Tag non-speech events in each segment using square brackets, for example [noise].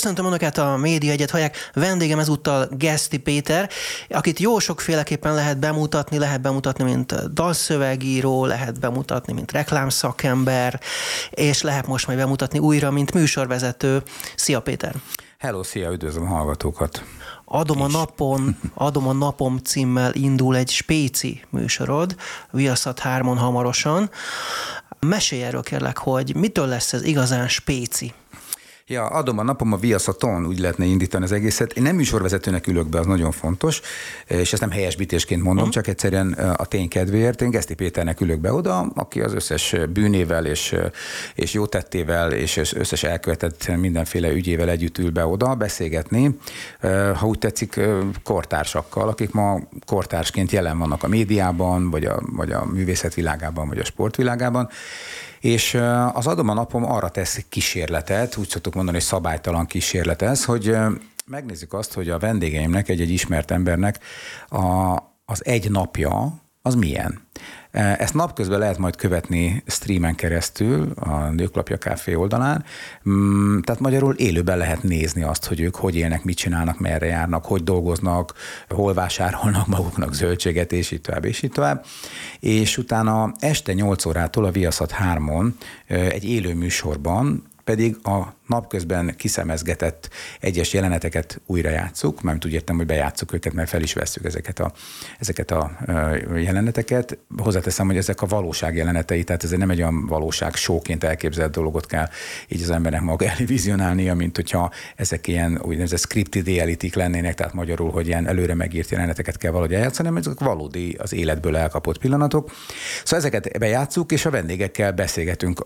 Köszöntöm Önöket a Média Egyet hallják. Vendégem ezúttal Geszti Péter, akit jó sokféleképpen lehet bemutatni, lehet bemutatni, mint dalszövegíró, lehet bemutatni, mint reklámszakember, és lehet most majd bemutatni újra, mint műsorvezető. Szia Péter! Hello, szia, üdvözlöm a hallgatókat! Adom a napon, Adom a napom címmel indul egy spéci műsorod, Viaszat 3-on hamarosan. Mesélj erről kérlek, hogy mitől lesz ez igazán spéci? Ja, adom a napom a viaszaton, úgy lehetne indítani az egészet. Én nem műsorvezetőnek ülök be, az nagyon fontos, és ezt nem helyesbítésként mondom, uh-huh. csak egyszerűen a tény kedvéért. Én Geszti Péternek ülök be oda, aki az összes bűnével és, és jótettével és összes elkövetett mindenféle ügyével együtt ül be oda beszélgetni, ha úgy tetszik, kortársakkal, akik ma kortársként jelen vannak a médiában, vagy a, vagy a művészetvilágában, vagy a sportvilágában és az adom a napom arra tesz kísérletet, úgy szoktuk mondani, hogy szabálytalan kísérlet ez, hogy megnézzük azt, hogy a vendégeimnek, egy-egy ismert embernek a, az egy napja, az milyen. Ezt napközben lehet majd követni streamen keresztül a Nőklapja Café oldalán, mm, tehát magyarul élőben lehet nézni azt, hogy ők hogy élnek, mit csinálnak, merre járnak, hogy dolgoznak, hol vásárolnak [laughs] maguknak zöldséget, és így tovább, és így tovább. És utána este 8 órától a Viaszat 3-on egy élő műsorban pedig a napközben kiszemezgetett egyes jeleneteket újra játszuk, mert úgy értem, hogy bejátszuk őket, mert fel is veszük ezeket a, ezeket a jeleneteket. Hozzáteszem, hogy ezek a valóság jelenetei, tehát ez nem egy olyan valóság sóként elképzelt dolgot kell így az embernek maga elvizionálnia, mint hogyha ezek ilyen úgynevezett scripted reality lennének, tehát magyarul, hogy ilyen előre megírt jeleneteket kell valahogy eljátszani, hanem ezek valódi az életből elkapott pillanatok. Szóval ezeket bejátszuk, és a vendégekkel beszélgetünk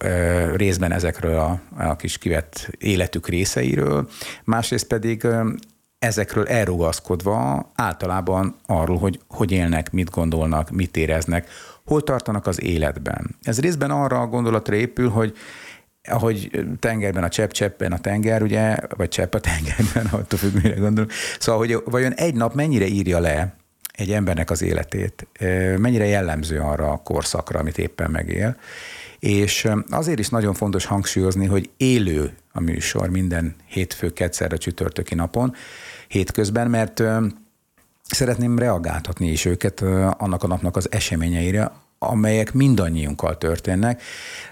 részben ezekről a, a kis kivett életük részeiről, másrészt pedig ezekről elrugaszkodva általában arról, hogy hogy élnek, mit gondolnak, mit éreznek, hol tartanak az életben. Ez részben arra a gondolatra épül, hogy ahogy tengerben a csepp-cseppen a tenger, ugye, vagy csepp a tengerben, [laughs] attól függ, mire gondolunk. Szóval, hogy vajon egy nap mennyire írja le egy embernek az életét, mennyire jellemző arra a korszakra, amit éppen megél, és azért is nagyon fontos hangsúlyozni, hogy élő a műsor minden hétfő, kedszerre csütörtöki napon, hétközben, mert szeretném reagáltatni is őket annak a napnak az eseményeire, amelyek mindannyiunkkal történnek,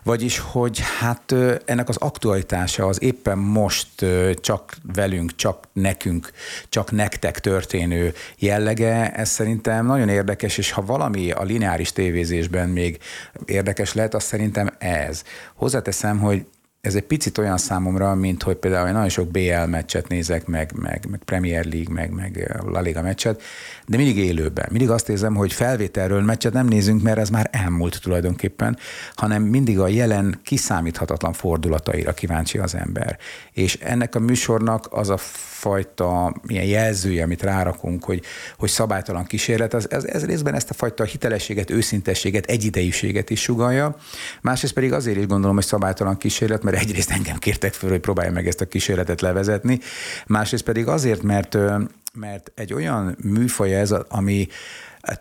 vagyis hogy hát ennek az aktualitása az éppen most csak velünk, csak nekünk, csak nektek történő jellege, ez szerintem nagyon érdekes, és ha valami a lineáris tévézésben még érdekes lehet, az szerintem ez. Hozzáteszem, hogy ez egy picit olyan számomra, mint hogy például én nagyon sok BL meccset nézek, meg, meg, meg Premier League, meg, meg La Liga meccset, de mindig élőben. Mindig azt érzem, hogy felvételről meccset nem nézünk, mert ez már elmúlt tulajdonképpen, hanem mindig a jelen kiszámíthatatlan fordulataira kíváncsi az ember. És ennek a műsornak az a fajta ilyen jelzője, amit rárakunk, hogy, hogy szabálytalan kísérlet, az, ez, ez részben ezt a fajta hitelességet, őszintességet, egyidejűséget is sugalja. Másrészt pedig azért is gondolom, hogy szabálytalan kísérlet, mert egyrészt engem kértek fel, hogy próbálja meg ezt a kísérletet levezetni, másrészt pedig azért, mert, mert egy olyan műfaj ez, ami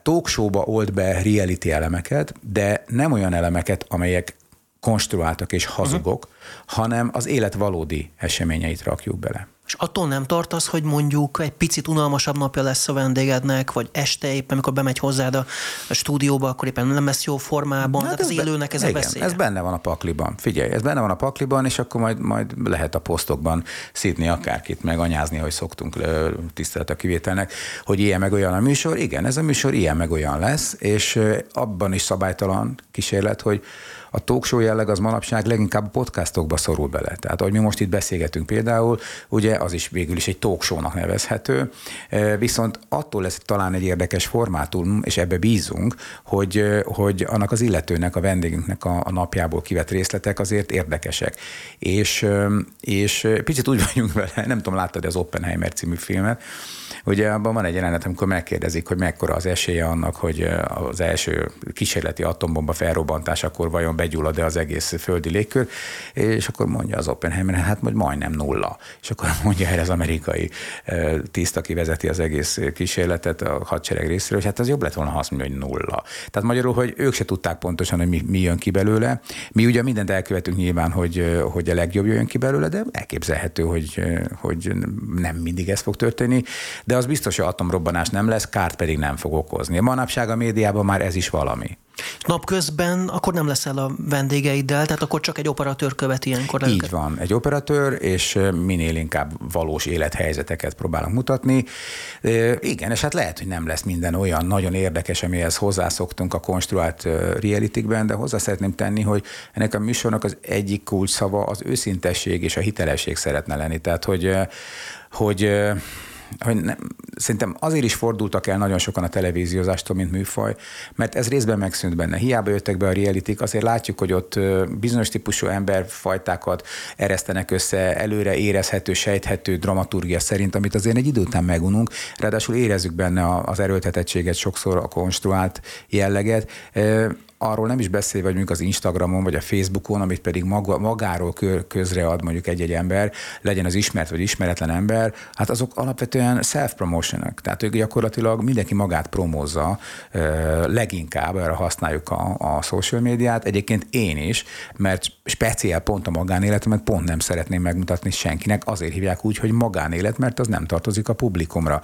talk old be reality elemeket, de nem olyan elemeket, amelyek konstruáltak és hazugok, uh-huh. hanem az élet valódi eseményeit rakjuk bele. És attól nem tartasz, hogy mondjuk egy picit unalmasabb napja lesz a vendégednek, vagy este éppen, amikor bemegy hozzád a, stúdióba, akkor éppen nem lesz jó formában, hát ez az élőnek ez igen, a veszély. ez benne van a pakliban. Figyelj, ez benne van a pakliban, és akkor majd, majd lehet a posztokban szítni akárkit, meg anyázni, hogy szoktunk tisztelt a kivételnek, hogy ilyen meg olyan a műsor. Igen, ez a műsor ilyen meg olyan lesz, és abban is szabálytalan kísérlet, hogy a talkshow jelleg az manapság leginkább a podcastokba szorul bele. Tehát, ahogy mi most itt beszélgetünk például, ugye az is végül is egy talkshow-nak nevezhető, viszont attól lesz talán egy érdekes formátum, és ebbe bízunk, hogy, hogy annak az illetőnek, a vendégünknek a, a napjából kivett részletek azért érdekesek. És, és picit úgy vagyunk vele, nem tudom, láttad az Oppenheimer című filmet, Ugye abban van egy jelenet, amikor megkérdezik, hogy mekkora az esélye annak, hogy az első kísérleti atombomba felrobbantásakor vajon begyullad-e az egész földi légkör, és akkor mondja az Oppenheimer, hát majd majdnem nulla. És akkor [laughs] mondja erre az amerikai tiszt, aki vezeti az egész kísérletet a hadsereg részéről, hogy hát az jobb lett volna, ha azt mondja, hogy nulla. Tehát magyarul, hogy ők se tudták pontosan, hogy mi, mi jön ki belőle. Mi ugye mindent elkövetünk nyilván, hogy, hogy a legjobb jön ki belőle, de elképzelhető, hogy, hogy nem mindig ez fog történni de az biztos, hogy atomrobbanás nem lesz, kárt pedig nem fog okozni. Manapság a médiában már ez is valami. Napközben akkor nem leszel a vendégeiddel, tehát akkor csak egy operatőr követi ilyenkor. Így van, egy operatőr, és minél inkább valós élethelyzeteket próbálunk mutatni. Igen, és hát lehet, hogy nem lesz minden olyan nagyon érdekes, amihez hozzászoktunk a konstruált realitykben, de hozzá szeretném tenni, hogy ennek a műsornak az egyik kulcs szava az őszintesség és a hitelesség szeretne lenni. Tehát, hogy, hogy hogy nem, szerintem azért is fordultak el nagyon sokan a televíziózástól, mint műfaj, mert ez részben megszűnt benne. Hiába jöttek be a reality azért látjuk, hogy ott bizonyos típusú emberfajtákat eresztenek össze előre érezhető, sejthető dramaturgia szerint, amit azért egy idő után megununk, ráadásul érezzük benne az erőltetettséget, sokszor a konstruált jelleget arról nem is beszélve, hogy mondjuk az Instagramon vagy a Facebookon, amit pedig maga, magáról közread mondjuk egy-egy ember, legyen az ismert vagy ismeretlen ember, hát azok alapvetően self-promotionok. Tehát ők gyakorlatilag mindenki magát promózza, leginkább erre használjuk a, a social médiát. Egyébként én is, mert speciál pont a magánéletemet pont nem szeretném megmutatni senkinek, azért hívják úgy, hogy magánélet, mert az nem tartozik a publikumra.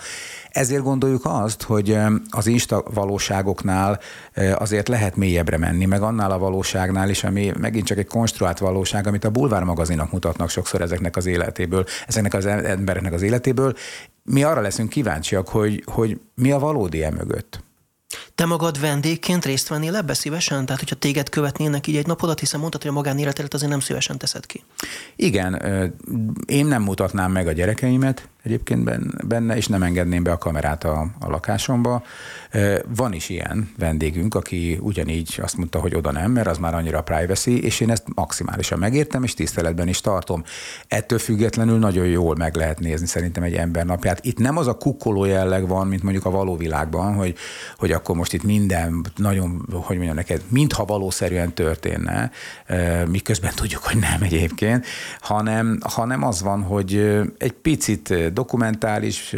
Ezért gondoljuk azt, hogy az Insta valóságoknál azért lehet mélyebbre menni, meg annál a valóságnál is, ami megint csak egy konstruált valóság, amit a bulvár magazinok mutatnak sokszor ezeknek az életéből, ezeknek az embereknek az életéből. Mi arra leszünk kíváncsiak, hogy, hogy mi a valódi e mögött. Te magad vendégként részt vennél ebbe szívesen? Tehát, hogyha téged követnének így egy napodat, hiszen mondtad, hogy a magánéletet azért nem szívesen teszed ki. Igen, én nem mutatnám meg a gyerekeimet, egyébként benne, és nem engedném be a kamerát a, a lakásomba. Van is ilyen vendégünk, aki ugyanígy azt mondta, hogy oda nem, mert az már annyira privacy, és én ezt maximálisan megértem, és tiszteletben is tartom. Ettől függetlenül nagyon jól meg lehet nézni szerintem egy ember napját. Itt nem az a kukkoló jelleg van, mint mondjuk a való világban, hogy, hogy akkor most itt minden nagyon, hogy mondjam neked, mintha valószerűen történne, miközben tudjuk, hogy nem egyébként, hanem, hanem az van, hogy egy picit dokumentális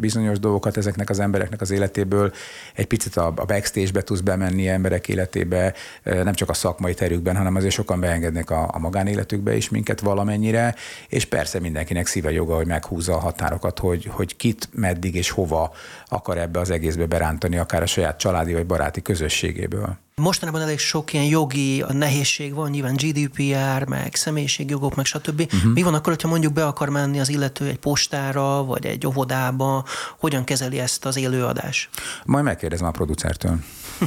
bizonyos dolgokat ezeknek az embereknek az életéből, egy picit a, backstage-be tudsz bemenni emberek életébe, nem csak a szakmai terükben, hanem azért sokan beengednek a, a magánéletükbe is minket valamennyire, és persze mindenkinek szíve joga, hogy meghúzza a határokat, hogy, hogy kit, meddig és hova akar ebbe az egészbe berántani, akár a saját családi vagy baráti közösségéből. Mostanában elég sok ilyen jogi a nehézség van, nyilván GDPR, meg személyiségjogok, meg stb. Uh-huh. Mi van akkor, hogyha mondjuk be akar menni az illető egy postára, vagy egy óvodába, hogyan kezeli ezt az élőadás? Majd megkérdezem a producertől.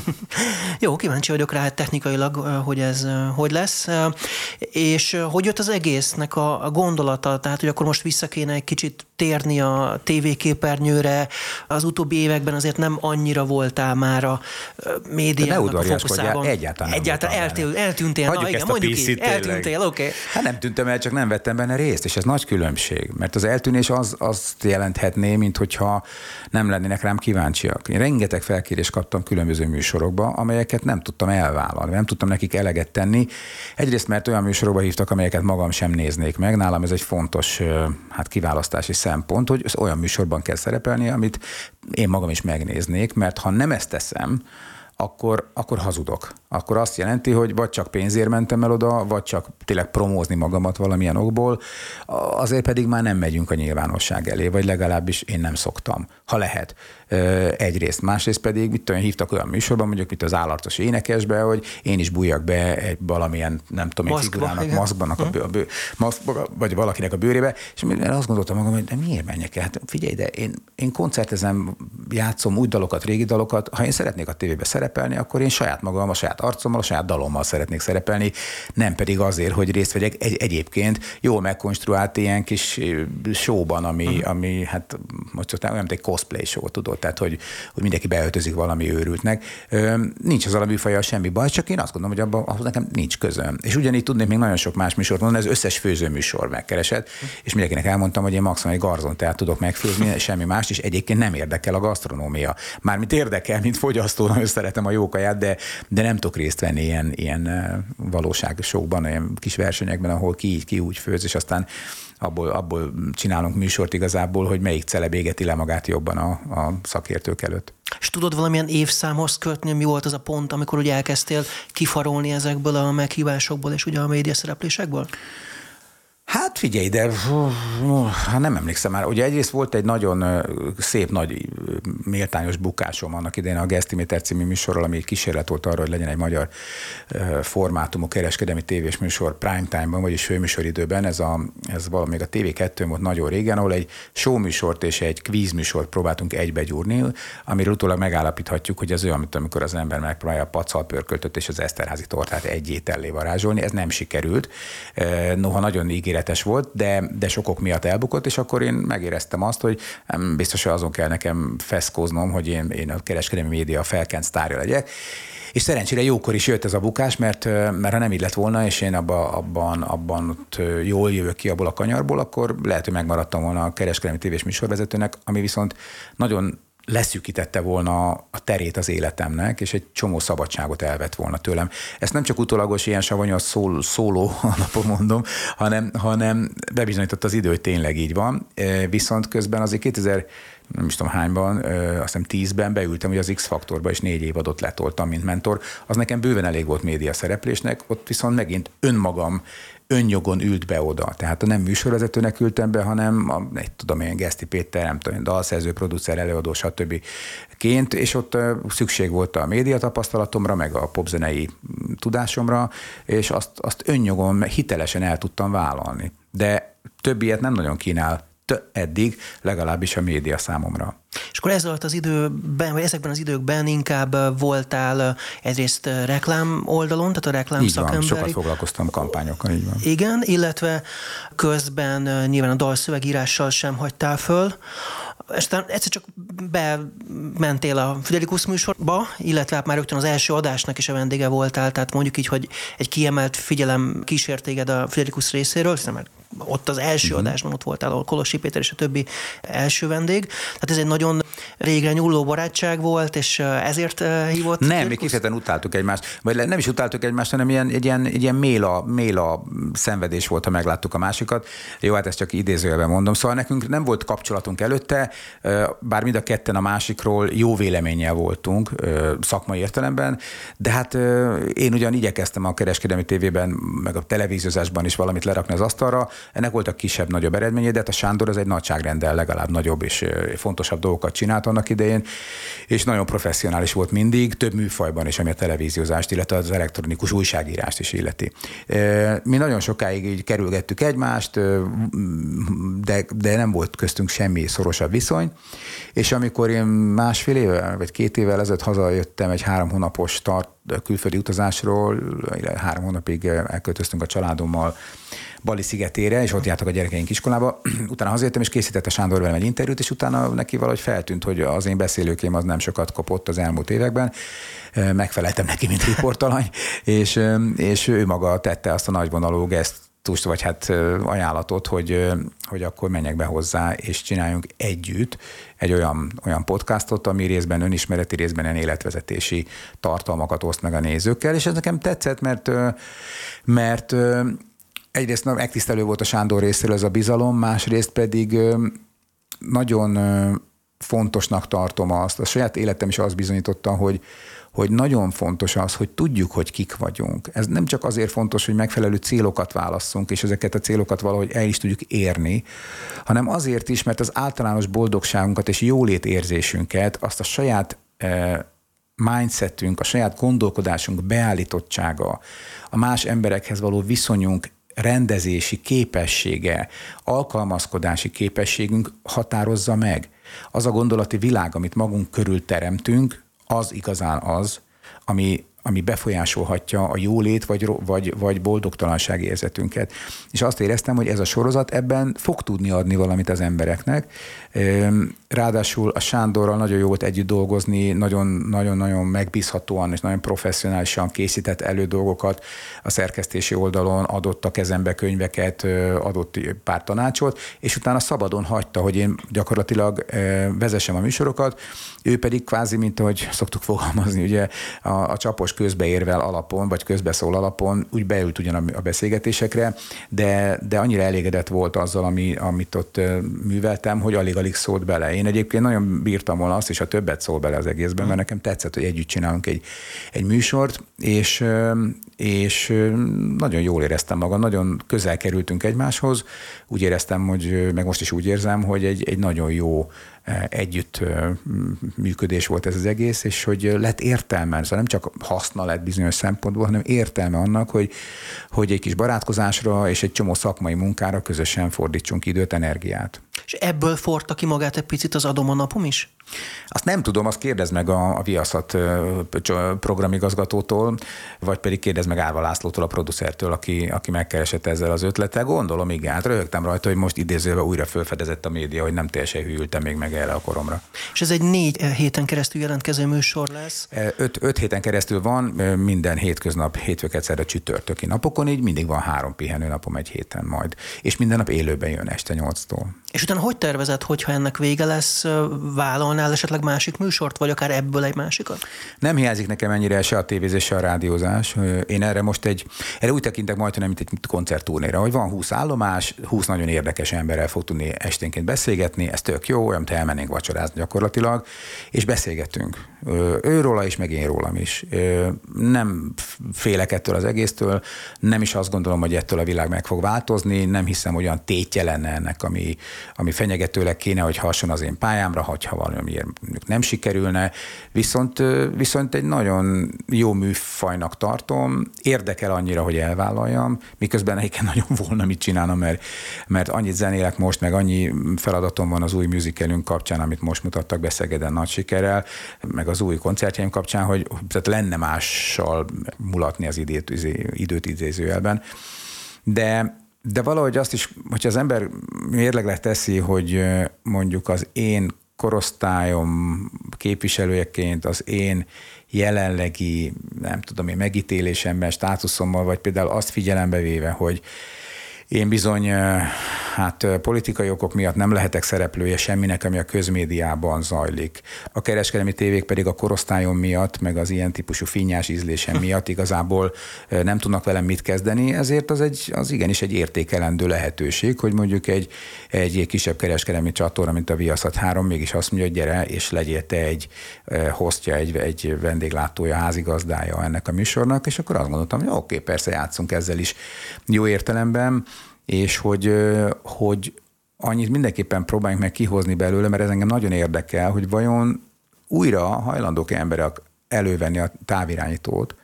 [laughs] Jó, kíváncsi vagyok rá technikailag, hogy ez hogy lesz. És hogy jött az egésznek a, gondolata? Tehát, hogy akkor most vissza kéne egy kicsit térni a tévéképernyőre. Az utóbbi években azért nem annyira voltál már a médiának a fókuszában. Egyáltalán nem Egyáltalán eltűnt, eltűntél. Hagyjuk Na, igen, mondjuk így, eltűntél, oké. Okay. Hát nem tűntem el, csak nem vettem benne részt, és ez nagy különbség. Mert az eltűnés az, azt jelenthetné, mint hogyha nem lennének rám kíváncsiak. Én rengeteg felkérést kaptam különböző műsorokba, amelyeket nem tudtam elvállalni, nem tudtam nekik eleget tenni. Egyrészt, mert olyan műsorokba hívtak, amelyeket magam sem néznék meg. Nálam ez egy fontos hát kiválasztási szempont, hogy olyan műsorban kell szerepelni, amit én magam is megnéznék, mert ha nem ezt teszem, akkor, akkor hazudok. Akkor azt jelenti, hogy vagy csak pénzért mentem el oda, vagy csak tényleg promózni magamat valamilyen okból, azért pedig már nem megyünk a nyilvánosság elé, vagy legalábbis én nem szoktam, ha lehet egyrészt. Másrészt pedig, mit tudom, hívtak olyan műsorban, mondjuk itt az állartos énekesbe, hogy én is bújjak be egy valamilyen, nem tudom, egy figurának, maszkban, a bő, a bő, maszkba, vagy valakinek a bőrébe, és én azt gondoltam magam, hogy de miért menjek el? Hát figyelj, de én, én koncertezem, játszom új dalokat, régi dalokat, ha én szeretnék a tévébe szerepelni, szerepelni, akkor én saját magam, a saját arcommal, a saját dalommal szeretnék szerepelni, nem pedig azért, hogy részt vegyek egy, egyébként jól megkonstruált ilyen kis showban, ami, uh-huh. ami hát most olyan, mint egy cosplay show, tudod, tehát hogy, hogy mindenki beöltözik valami őrültnek. Nincs az a műfaja semmi baj, csak én azt gondolom, hogy abban ahhoz nekem nincs közöm. És ugyanígy tudnék még nagyon sok más műsort mondani, ez összes főzőműsor megkeresett, és mindenkinek elmondtam, hogy én maximum egy garzon tehát tudok megfőzni, [laughs] semmi más, és egyébként nem érdekel a gasztronómia. Mármint érdekel, mint fogyasztó, nagyon szeretem a jó kaját, de, de nem tudok részt venni ilyen, ilyen valóságsokban, olyan kis versenyekben, ahol ki így, ki úgy főz, és aztán abból, abból csinálunk műsort igazából, hogy melyik celeb égeti le magát jobban a, a szakértők előtt. És tudod valamilyen évszámhoz kötni, mi volt az a pont, amikor ugye elkezdtél kifarolni ezekből a meghívásokból és ugye a média szereplésekből? Hát figyelj, de hát nem emlékszem már. Ugye egyrészt volt egy nagyon szép, nagy, méltányos bukásom annak idején a Gesztiméter című műsorral, ami egy kísérlet volt arra, hogy legyen egy magyar formátumú kereskedelmi tévés műsor prime time-ban, vagyis főműsoridőben. Ez, a, ez valami a TV2 volt nagyon régen, ahol egy show műsort és egy kvíz műsort próbáltunk egybe amiről utólag megállapíthatjuk, hogy ez olyan, mint amikor az ember megpróbálja a pacalpörköltöt és az eszterházi tortát egy étellé varázsolni. Ez nem sikerült. Noha nagyon ígéret tökéletes volt, de, de sokok miatt elbukott, és akkor én megéreztem azt, hogy biztos, hogy azon kell nekem feszkóznom, hogy én, én a kereskedelmi média felkent sztárja legyek. És szerencsére jókor is jött ez a bukás, mert, mert ha nem így lett volna, és én abba, abban, abban ott jól jövök ki abból a kanyarból, akkor lehet, hogy megmaradtam volna a kereskedelmi tévés műsorvezetőnek, ami viszont nagyon leszűkítette volna a terét az életemnek, és egy csomó szabadságot elvett volna tőlem. Ezt nem csak utólagos ilyen savanyos szól, szóló [laughs] alapon mondom, hanem, hanem bebizonyított az idő, hogy tényleg így van. E, viszont közben azért 2000 nem is tudom hányban, azt hiszem tízben beültem, hogy az X-faktorba is négy évadot letoltam, mint mentor. Az nekem bőven elég volt média szereplésnek, ott viszont megint önmagam önjogon ült be oda. Tehát nem műsorvezetőnek ültem be, hanem a, egy, tudom én, Geszti Péter, nem tudom, dalszerző, producer, előadó, stb. ként, és ott szükség volt a média tapasztalatomra, meg a popzenei tudásomra, és azt, azt önjogon hitelesen el tudtam vállalni. De több ilyet nem nagyon kínál eddig, legalábbis a média számomra. És akkor ez alatt az időben, vagy ezekben az időkben inkább voltál egyrészt reklám oldalon, tehát a reklám így van, sokat foglalkoztam kampányokkal, így van. Igen, illetve közben nyilván a dalszövegírással sem hagytál föl. És aztán egyszer csak bementél a Fidelikus műsorba, illetve hát már rögtön az első adásnak is a vendége voltál, tehát mondjuk így, hogy egy kiemelt figyelem kísértéged a Fidelikus részéről, hiszen már ott az első uh-huh. adásban ott voltál, ahol Kolosi Péter és a többi első vendég. Tehát ez egy nagyon régre nyúló barátság volt, és ezért hívott. Nem, mi kifejezetten utáltuk egymást, vagy nem is utáltuk egymást, hanem ilyen, egy ilyen, egy ilyen méla, méla szenvedés volt, ha megláttuk a másikat. Jó, hát ezt csak idézőjelben mondom. Szóval nekünk nem volt kapcsolatunk előtte, bár mind a ketten a másikról jó véleménnyel voltunk szakmai értelemben, de hát én ugyan igyekeztem a kereskedelmi tévében, meg a televíziózásban is valamit lerakni az asztalra, ennek voltak kisebb-nagyobb eredménye, de hát a Sándor az egy nagyságrendel legalább nagyobb és fontosabb dolgokat csinált annak idején, és nagyon professzionális volt mindig, több műfajban is, ami a televíziózást, illetve az elektronikus újságírást is illeti. Mi nagyon sokáig így kerülgettük egymást, de, de nem volt köztünk semmi szorosabb viszony, és amikor én másfél éve, vagy két évvel ezelőtt hazajöttem egy három hónapos tart külföldi utazásról, három hónapig elköltöztünk a családommal Bali szigetére, és ott jártak a gyerekeink iskolába. [clears throat] utána hazajöttem, és készítette Sándor velem egy interjút, és utána neki valahogy feltűnt, hogy az én beszélőkém az nem sokat kapott az elmúlt években. Megfeleltem neki, mint riportalany, [laughs] és, és ő maga tette azt a nagyvonalú geszt, vagy hát ajánlatot, hogy, hogy akkor menjek be hozzá, és csináljunk együtt egy olyan, olyan podcastot, ami részben önismereti, részben ilyen életvezetési tartalmakat oszt meg a nézőkkel, és ez nekem tetszett, mert, mert egyrészt megtisztelő volt a Sándor részéről ez a bizalom, másrészt pedig nagyon fontosnak tartom azt, a saját életem is azt bizonyította, hogy, hogy nagyon fontos az, hogy tudjuk, hogy kik vagyunk. Ez nem csak azért fontos, hogy megfelelő célokat válasszunk, és ezeket a célokat valahogy el is tudjuk érni, hanem azért is, mert az általános boldogságunkat és jólét érzésünket, azt a saját mindsetünk, a saját gondolkodásunk beállítottsága, a más emberekhez való viszonyunk rendezési képessége, alkalmazkodási képességünk határozza meg. Az a gondolati világ, amit magunk körül teremtünk, az igazán az, ami, ami befolyásolhatja a jólét vagy, vagy, vagy boldogtalanság érzetünket. És azt éreztem, hogy ez a sorozat ebben fog tudni adni valamit az embereknek. Ráadásul a Sándorral nagyon jó volt együtt dolgozni, nagyon-nagyon megbízhatóan és nagyon professzionálisan készített elő dolgokat. A szerkesztési oldalon, adott a kezembe könyveket, adott pár tanácsot, és utána szabadon hagyta, hogy én gyakorlatilag vezessem a műsorokat, ő pedig kvázi, mint ahogy szoktuk fogalmazni, ugye a, a csapos közbeérvel alapon, vagy közbeszól alapon úgy beült ugyan a beszélgetésekre, de, de annyira elégedett volt azzal, ami, amit ott műveltem, hogy alig-alig szólt bele. Én egyébként nagyon bírtam volna azt, és a többet szól bele az egészben, mert nekem tetszett, hogy együtt csinálunk egy, egy műsort, és, és nagyon jól éreztem magam, nagyon közel kerültünk egymáshoz, úgy éreztem, hogy meg most is úgy érzem, hogy egy, egy nagyon jó együtt működés volt ez az egész, és hogy lett értelme, szóval nem csak haszna lett bizonyos szempontból, hanem értelme annak, hogy, hogy egy kis barátkozásra és egy csomó szakmai munkára közösen fordítsunk időt, energiát. És ebből forta ki magát egy picit az adom a napom is? Azt nem tudom, azt kérdez meg a, a Viaszat programigazgatótól, vagy pedig kérdez meg Árva Lászlótól, a producertől, aki, aki megkeresett ezzel az ötlettel. Gondolom, igen, hát röhögtem rajta, hogy most idézőben újra felfedezett a média, hogy nem teljesen hűltem még meg erre a koromra. És ez egy négy héten keresztül jelentkező műsor lesz? Öt, öt héten keresztül van, minden hétköznap, hétfőket szerre csütörtöki napokon, így mindig van három pihenő napom egy héten majd. És minden nap élőben jön este nyolctól. És utána hogy tervezed, hogyha ennek vége lesz, vállalnál esetleg másik műsort, vagy akár ebből egy másikat? Nem hiányzik nekem ennyire se a tévézés, se a rádiózás. Én erre most egy, erre úgy tekintek majd, mint egy koncertturnéra, hogy van 20 állomás, 20 nagyon érdekes emberrel fog tudni esténként beszélgetni, ez tök jó, olyan, te elmennénk vacsorázni gyakorlatilag, és beszélgetünk. Őróla is, meg én rólam is. Nem félek ettől az egésztől, nem is azt gondolom, hogy ettől a világ meg fog változni, nem hiszem, hogy olyan tétje lenne ennek, ami, ami fenyegetőleg kéne, hogy hason az én pályámra, hogyha valamiért nem sikerülne. Viszont, viszont egy nagyon jó műfajnak tartom, érdekel annyira, hogy elvállaljam, miközben egyébként [laughs] nagyon volna mit csinálnom, mert, mert annyit zenélek most, meg annyi feladatom van az új musicalünk kapcsán, amit most mutattak be Szegeden nagy sikerrel, meg az új koncertjeim kapcsán, hogy tehát lenne mással mulatni az időt, időt idézőjelben. De de valahogy azt is, hogyha az ember mérlegre teszi, hogy mondjuk az én korosztályom képviselőjeként, az én jelenlegi, nem tudom én, megítélésemben, státuszommal, vagy például azt figyelembe véve, hogy én bizony hát politikai okok miatt nem lehetek szereplője semminek, ami a közmédiában zajlik. A kereskedelmi tévék pedig a korosztályom miatt, meg az ilyen típusú finnyás ízlésem [laughs] miatt igazából nem tudnak velem mit kezdeni, ezért az, egy, az igenis egy értékelendő lehetőség, hogy mondjuk egy, egy kisebb kereskedelmi csatorna, mint a Viaszat 3, mégis azt mondja, hogy gyere, és legyél te egy hostja, egy, egy vendéglátója, házigazdája ennek a műsornak, és akkor azt gondoltam, hogy oké, okay, persze játszunk ezzel is jó értelemben, és hogy, hogy annyit mindenképpen próbáljunk meg kihozni belőle, mert ez engem nagyon érdekel, hogy vajon újra hajlandók emberek elővenni a távirányítót,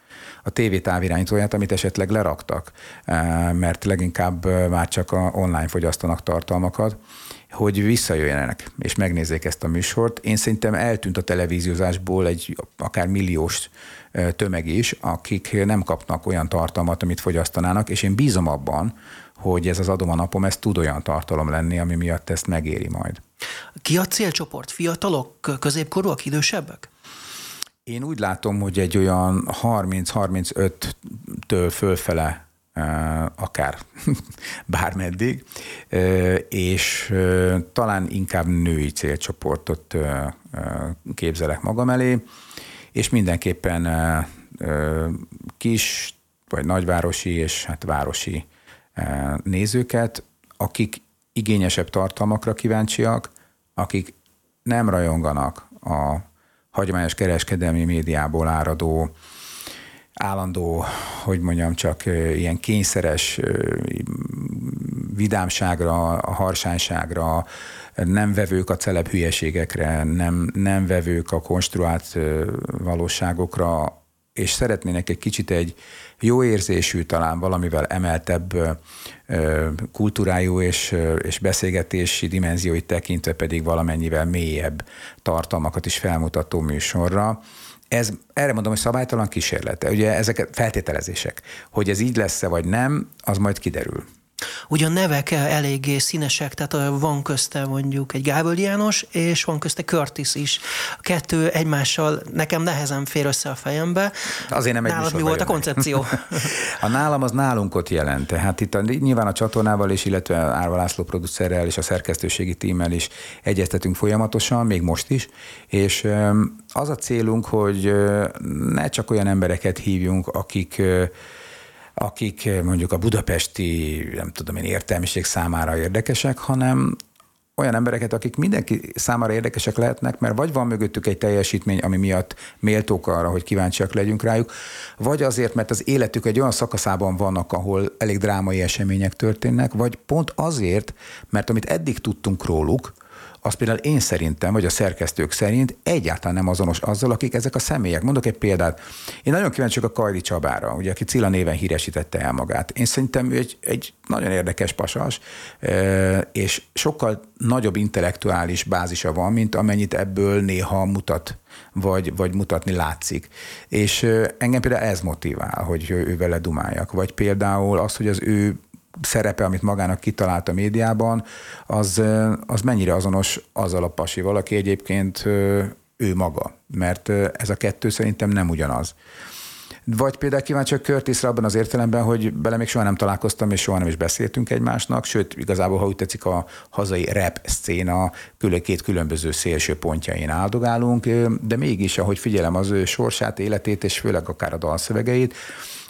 a TV távirányítóját, amit esetleg leraktak, mert leginkább már csak a online fogyasztanak tartalmakat, hogy visszajöjjenek és megnézzék ezt a műsort. Én szerintem eltűnt a televíziózásból egy akár milliós tömeg is, akik nem kapnak olyan tartalmat, amit fogyasztanának, és én bízom abban, hogy ez az adom a napom, ez tud olyan tartalom lenni, ami miatt ezt megéri majd. Ki a célcsoport? Fiatalok, középkorúak, idősebbek? Én úgy látom, hogy egy olyan 30-35-től fölfele akár [laughs] bármeddig, és talán inkább női célcsoportot képzelek magam elé, és mindenképpen kis vagy nagyvárosi és hát városi nézőket, akik igényesebb tartalmakra kíváncsiak, akik nem rajonganak a hagyományos kereskedelmi médiából áradó állandó, hogy mondjam, csak ilyen kényszeres vidámságra, a harsányságra, nem vevők a celeb hülyeségekre, nem, nem vevők a konstruált valóságokra, és szeretnének egy kicsit egy jó érzésű, talán valamivel emeltebb kultúrájú és, és beszélgetési dimenzióit tekintve pedig valamennyivel mélyebb tartalmakat is felmutató műsorra. ez, erre mondom, hogy szabálytalan kísérlet. Ugye ezek feltételezések. Hogy ez így lesz-e vagy nem, az majd kiderül. Ugye a nevek eléggé színesek, tehát van közte mondjuk egy Gábor János, és van közte Curtis is. A kettő egymással nekem nehezen fér össze a fejembe. Azért nem egy Nálad mi volt a koncepció? [laughs] a nálam az nálunkot jelent. Tehát itt a, nyilván a csatornával is, illetve Árva László producerrel és a szerkesztőségi tímmel is egyeztetünk folyamatosan, még most is, és az a célunk, hogy ne csak olyan embereket hívjunk, akik akik eh, mondjuk a budapesti, nem tudom én, értelmiség számára érdekesek, hanem olyan embereket, akik mindenki számára érdekesek lehetnek, mert vagy van mögöttük egy teljesítmény, ami miatt méltók arra, hogy kíváncsiak legyünk rájuk, vagy azért, mert az életük egy olyan szakaszában vannak, ahol elég drámai események történnek, vagy pont azért, mert amit eddig tudtunk róluk, az például én szerintem, vagy a szerkesztők szerint egyáltalán nem azonos azzal, akik ezek a személyek. Mondok egy példát. Én nagyon kíváncsi a Kajdi Csabára, ugye, aki Cilla néven híresítette el magát. Én szerintem ő egy, egy nagyon érdekes pasas, és sokkal nagyobb intellektuális bázisa van, mint amennyit ebből néha mutat vagy, vagy mutatni látszik. És engem például ez motivál, hogy ő vele dumáljak. Vagy például az, hogy az ő szerepe, amit magának kitalált a médiában, az, az mennyire azonos azzal a pasival, aki egyébként ő maga. Mert ez a kettő szerintem nem ugyanaz. Vagy például kíváncsi a Curtisre abban az értelemben, hogy bele még soha nem találkoztam, és soha nem is beszéltünk egymásnak, sőt, igazából, ha úgy tetszik, a hazai rap szcéna külön két különböző szélső pontjain áldogálunk, de mégis, ahogy figyelem az ő sorsát, életét, és főleg akár a dalszövegeit,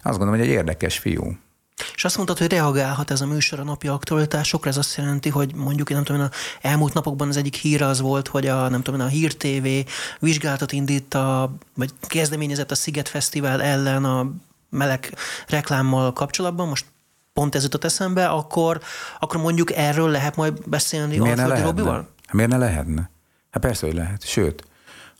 azt gondolom, hogy egy érdekes fiú. És azt mondtad, hogy reagálhat ez a műsor a napi aktualitásokra, ez azt jelenti, hogy mondjuk, én nem tudom, a elmúlt napokban az egyik hír az volt, hogy a, nem tudom, a Hír TV vizsgálatot indít, a, vagy kezdeményezett a Sziget Fesztivál ellen a meleg reklámmal kapcsolatban, most pont ez jutott eszembe, akkor, akkor mondjuk erről lehet majd beszélni Miért a Robival? Miért ne lehetne? Hát persze, hogy lehet. Sőt,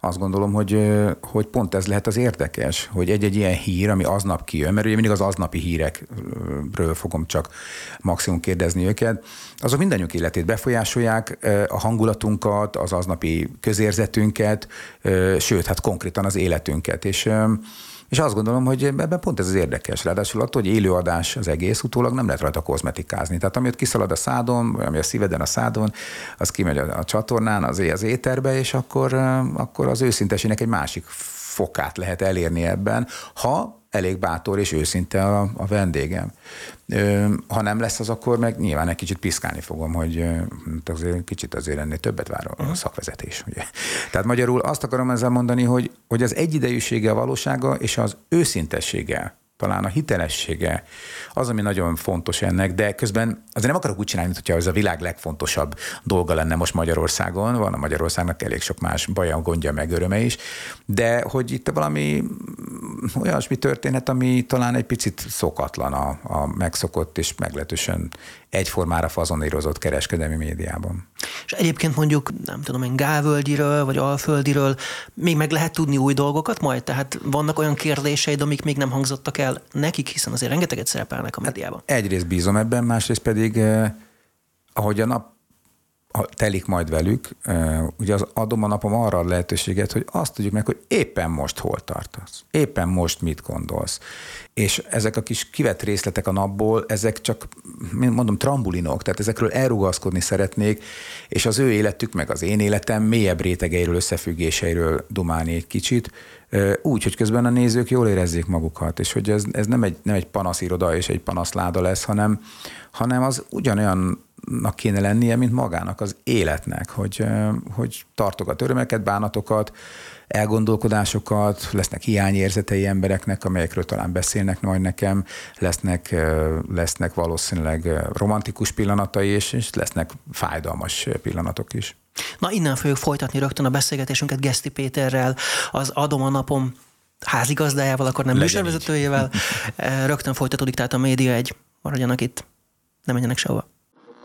azt gondolom, hogy, hogy pont ez lehet az érdekes, hogy egy-egy ilyen hír, ami aznap kijön, mert ugye mindig az aznapi hírekről fogom csak maximum kérdezni őket, azok mindannyiunk életét befolyásolják, a hangulatunkat, az aznapi közérzetünket, sőt, hát konkrétan az életünket. És és azt gondolom, hogy ebben pont ez az érdekes. Ráadásul attól, hogy élőadás az egész, utólag nem lehet rajta kozmetikázni. Tehát ami ott kiszalad a szádon, vagy ami a szíveden a szádon, az kimegy a, a csatornán, az, az éterbe, és akkor, akkor az őszintesének egy másik fokát lehet elérni ebben, ha elég bátor és őszinte a, a vendégem. Ö, ha nem lesz az, akkor meg nyilván egy kicsit piszkálni fogom, hogy hát azért kicsit azért ennél többet vár a uh-huh. szakvezetés. Ugye. Tehát magyarul azt akarom ezzel mondani, hogy, hogy az egyidejűsége a valósága és az őszintessége talán a hitelessége az, ami nagyon fontos ennek, de közben azért nem akarok úgy csinálni, mintha ez a világ legfontosabb dolga lenne most Magyarországon, van a Magyarországnak elég sok más baja, gondja, meg öröme is, de hogy itt valami olyasmi történet, ami talán egy picit szokatlan a, a megszokott és meglehetősen egyformára fazonírozott kereskedelmi médiában. És egyébként mondjuk, nem tudom én, Gávölgyiről vagy Alföldiről még meg lehet tudni új dolgokat majd? Tehát vannak olyan kérdéseid, amik még nem hangzottak el nekik, hiszen azért rengeteget szerepelnek a médiában. Hát egyrészt bízom ebben, másrészt pedig eh, ahogy a nap telik majd velük, ugye az adom a napom arra a lehetőséget, hogy azt tudjuk meg, hogy éppen most hol tartasz, éppen most mit gondolsz. És ezek a kis kivett részletek a napból, ezek csak, mondom, trambulinok, tehát ezekről elrugaszkodni szeretnék, és az ő életük, meg az én életem mélyebb rétegeiről, összefüggéseiről dumálni egy kicsit, úgy, hogy közben a nézők jól érezzék magukat, és hogy ez, ez nem, egy, nem egy panasziroda és egy panaszláda lesz, hanem, hanem az ugyanolyan kéne lennie, mint magának az életnek, hogy, hogy tartogat örömeket, bánatokat, elgondolkodásokat, lesznek hiányérzetei embereknek, amelyekről talán beszélnek majd nekem, lesznek, lesznek valószínűleg romantikus pillanatai, és, és lesznek fájdalmas pillanatok is. Na innen fogjuk folytatni rögtön a beszélgetésünket Geszti Péterrel, az Adom a napom házigazdájával, akkor nem műsorvezetőjével. Rögtön folytatódik, tehát a média egy. Maradjanak itt, nem menjenek sehova.